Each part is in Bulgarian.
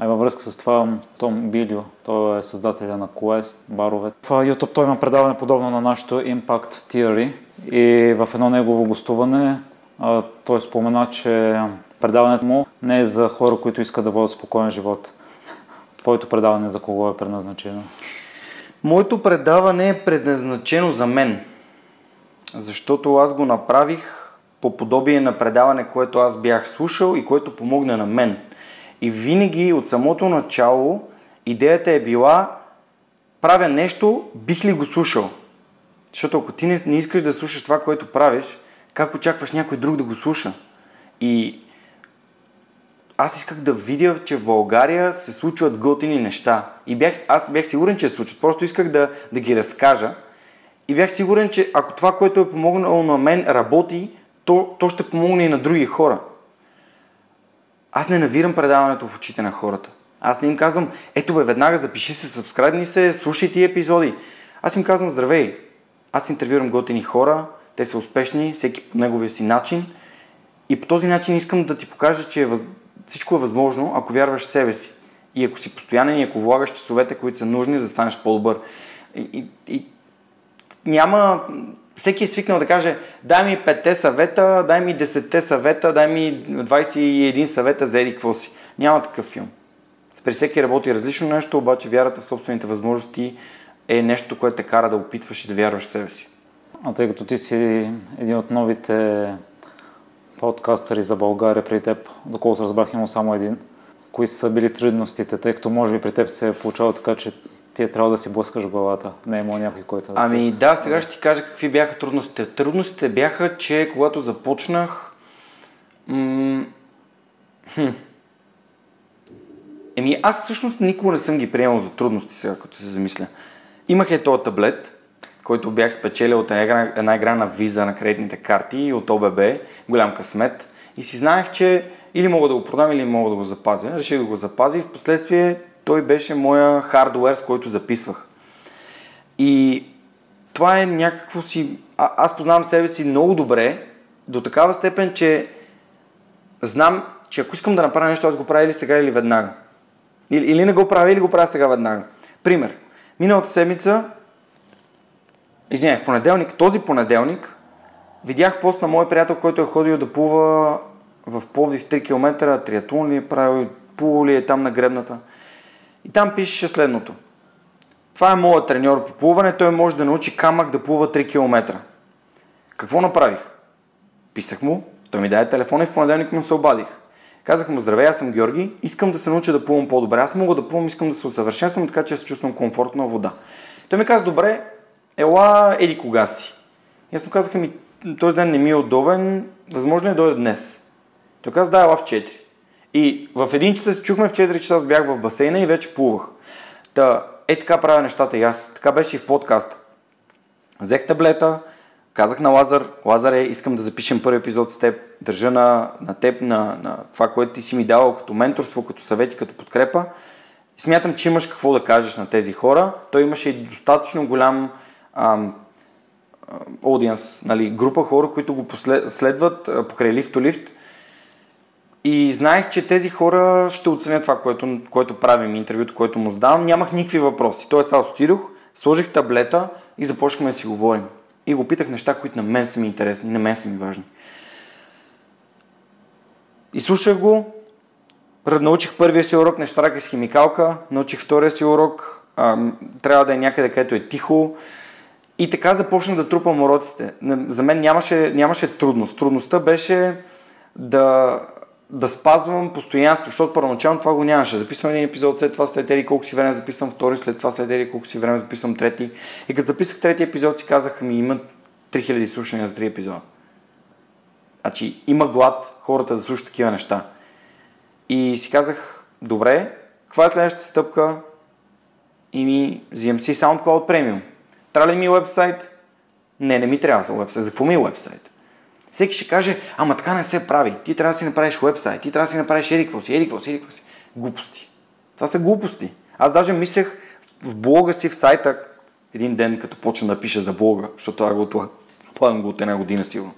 А във връзка с това Том Билио, той е създателя на Quest, барове. В YouTube той има предаване подобно на нашото Impact Theory и в едно негово гостуване той спомена, че предаването му не е за хора, които искат да водят спокоен живот. Твоето предаване за кого е предназначено? Моето предаване е предназначено за мен, защото аз го направих по подобие на предаване, което аз бях слушал и което помогна на мен. И винаги от самото начало идеята е била правя нещо, бих ли го слушал? Защото ако ти не, не искаш да слушаш това, което правиш, как очакваш някой друг да го слуша? И аз исках да видя, че в България се случват готини неща. И бях, аз бях сигурен, че се случват. Просто исках да, да ги разкажа. И бях сигурен, че ако това, което е помогнало на мен, работи, то, то ще помогне и на други хора. Аз не навирам предаването в очите на хората. Аз не им казвам, ето бе, веднага запиши се, сабскрайбни се, слушай тия епизоди. Аз им казвам, здравей, аз интервюрам готини хора, те са успешни, всеки по неговия си начин. И по този начин искам да ти покажа, че е въз... всичко е възможно, ако вярваш в себе си. И ако си постоянен и ако влагаш часовете, които са нужни, за да станеш по-добър. И, и, и няма... Всеки е свикнал да каже, дай ми 5 съвета, дай ми 10 съвета, дай ми 21 съвета за еди какво си. Няма такъв филм. При всеки работи различно нещо, обаче вярата в собствените възможности е нещо, което те кара да опитваш и да вярваш в себе си. А тъй като ти си един от новите подкастъри за България при теб, доколкото разбрах има само един, кои са били трудностите, тъй като може би при теб се е получава така, че ти е трябва да си блъскаш главата. Не е имал някой, който... Ами да, сега ще ти кажа какви бяха трудностите. Трудностите бяха, че когато започнах... М- хм, Еми аз всъщност никога не съм ги приемал за трудности сега, като се замисля. Имах е този таблет, който бях спечелил от една една игра на виза на кредитните карти и от ОББ, голям късмет. И си знаех, че или мога да го продам, или мога да го запазя. Реших да го запазя и в последствие той беше моя хардуер, с който записвах. И това е някакво си... А, аз познавам себе си много добре, до такава степен, че знам, че ако искам да направя нещо, аз го правя или сега, или веднага. Или, или не го правя, или го правя сега веднага. Пример. Миналата седмица извинявай, в понеделник, този понеделник, видях пост на мой приятел, който е ходил да плува в Пловдив 3 км, триатлон ли е правил, плува ли е там на гребната. И там пишеше следното. Това е моят треньор по плуване, той може да научи камък да плува 3 км. Какво направих? Писах му, той ми даде телефон и в понеделник му се обадих. Казах му, здравей, аз съм Георги, искам да се науча да плувам по-добре. Аз мога да плувам, искам да се усъвършенствам, така че се чувствам комфортно в вода. Той ми каза, добре, ела, еди кога си. И аз му казах, ми, този ден не ми е удобен, възможно е дойде днес. Той каза, да, ела в 4. И в един час се чухме, в 4 часа бях в басейна и вече плувах. Та, е така правя нещата и аз. Така беше и в подкаста. Взех таблета, казах на Лазар, Лазар е, искам да запишем първи епизод с теб, държа на, на теб, на, на това, което ти си ми давал като менторство, като съвети, като подкрепа. Смятам, че имаш какво да кажеш на тези хора. Той имаше и достатъчно голям аудиенс, нали, група хора, които го послед, следват покрай лифт лифт. И знаех, че тези хора ще оценят това, което, което правим, интервюто, което му задавам. Нямах никакви въпроси. Тоест аз отидох, сложих таблета и започнахме да си говорим. И го питах неща, които на мен са ми интересни, на мен са ми важни. И слушах го, научих първия си урок, неща с химикалка, научих втория си урок, а, трябва да е някъде, където е тихо, и така започнах да трупам уроците. За мен нямаше, нямаше трудност. Трудността беше да, да спазвам постоянство, защото първоначално това го нямаше. Записвам един епизод, след това след ери колко си време записвам втори, след това след ери колко си време записвам трети. И като записах трети епизод си казаха ми има 3000 слушания за три епизода. Значи има глад хората да слушат такива неща. И си казах, добре, каква е следващата стъпка? И ми взимам си SoundCloud Premium. Трябва ли ми вебсайт? Не, не ми трябва за вебсайт. За какво ми е вебсайт? Всеки ще каже, ама така не се прави. Ти трябва да си направиш вебсайт, ти трябва да си направиш едикво си, едикво си, едикво си. Глупости. Това са глупости. Аз даже мислех в блога си, в сайта, един ден, като почна да пиша за блога, защото това го планам го от една година сигурно.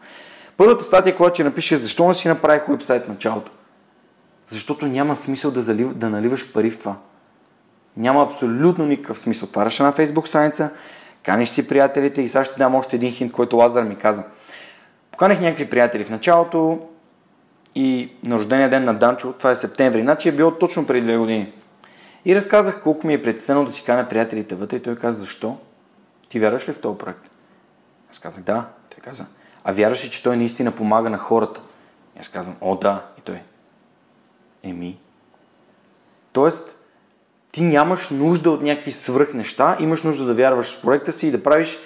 Първата статия, която ще напише, защо не си направих вебсайт началото. защото няма смисъл да, залив, да наливаш пари в това. Няма абсолютно никакъв смисъл. Отваряш една фейсбук страница, каниш си приятелите и сега ще дам още един хинт, който Лазар ми каза. Поканих някакви приятели в началото и на рождения ден на Данчо, това е септември, значи е било точно преди две години. И разказах колко ми е предстено да си каня приятелите вътре и той каза, защо? Ти вярваш ли в този проект? Аз казах, да. Той каза, а вярваш ли, че той наистина помага на хората? Аз казвам, о да. И той, еми. Тоест, ти нямаш нужда от някакви свръх неща, имаш нужда да вярваш в проекта си и да правиш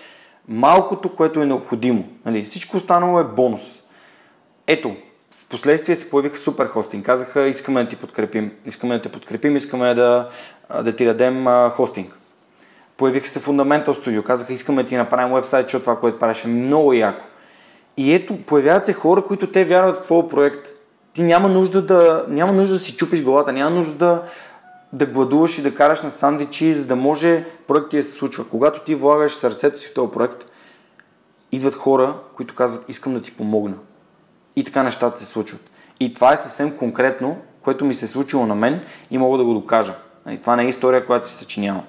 малкото, което е необходимо. Нали? Всичко останало е бонус. Ето, в последствие се появиха супер хостинг. Казаха, искаме да ти подкрепим, искаме да те подкрепим, искаме да, да ти дадем а, хостинг. Появиха се Fundamental Studio, казаха, искаме да ти направим вебсайт, защото това, което правеше много яко. И ето, появяват се хора, които те вярват в твоя проект. Ти няма нужда да, няма нужда да си чупиш главата, няма нужда да, да гладуваш и да караш на сандвичи, за да може проект ти да се случва. Когато ти влагаш сърцето си в този проект, идват хора, които казват, искам да ти помогна. И така нещата се случват. И това е съвсем конкретно, което ми се е случило на мен и мога да го докажа. Нали, това не е история, която се съчинява.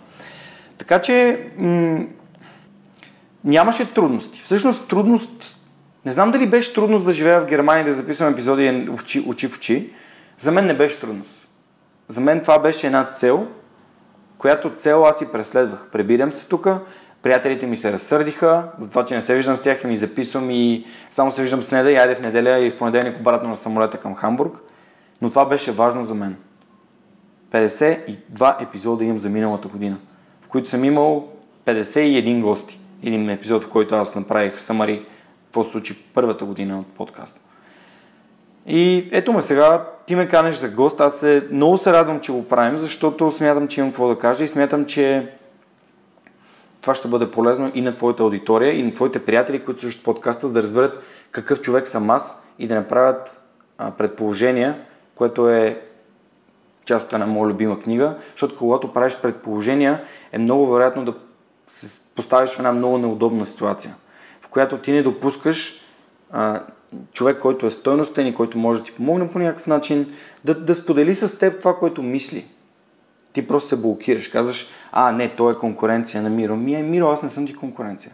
Така че м- нямаше трудности. Всъщност трудност, не знам дали беше трудност да живея в Германия и да записвам епизоди очи, очи в очи. За мен не беше трудност. За мен това беше една цел, която цел аз си преследвах. Пребирам се тук, приятелите ми се разсърдиха за това, че не се виждам с тях и ми записвам и само се виждам с неда и айде в неделя и в понеделник обратно на самолета към Хамбург. Но това беше важно за мен. 52 епизода имам за миналата година, в които съм имал 51 гости. Един епизод, в който аз направих самари, какво случи първата година от подкаста. И ето ме сега, ти ме канеш за гост, аз се, много се радвам, че го правим, защото смятам, че имам какво да кажа и смятам, че това ще бъде полезно и на твоята аудитория, и на твоите приятели, които слушат подкаста, за да разберат какъв човек съм аз и да направят а, предположения, което е част от една моя любима книга, защото когато правиш предположения, е много вероятно да се поставиш в една много неудобна ситуация, в която ти не допускаш а, човек, който е стойностен и който може да ти помогне по някакъв начин, да, да сподели с теб това, което мисли. Ти просто се блокираш, казваш, а, не, то е конкуренция на Миро. Ми е, Миро, аз не съм ти конкуренция.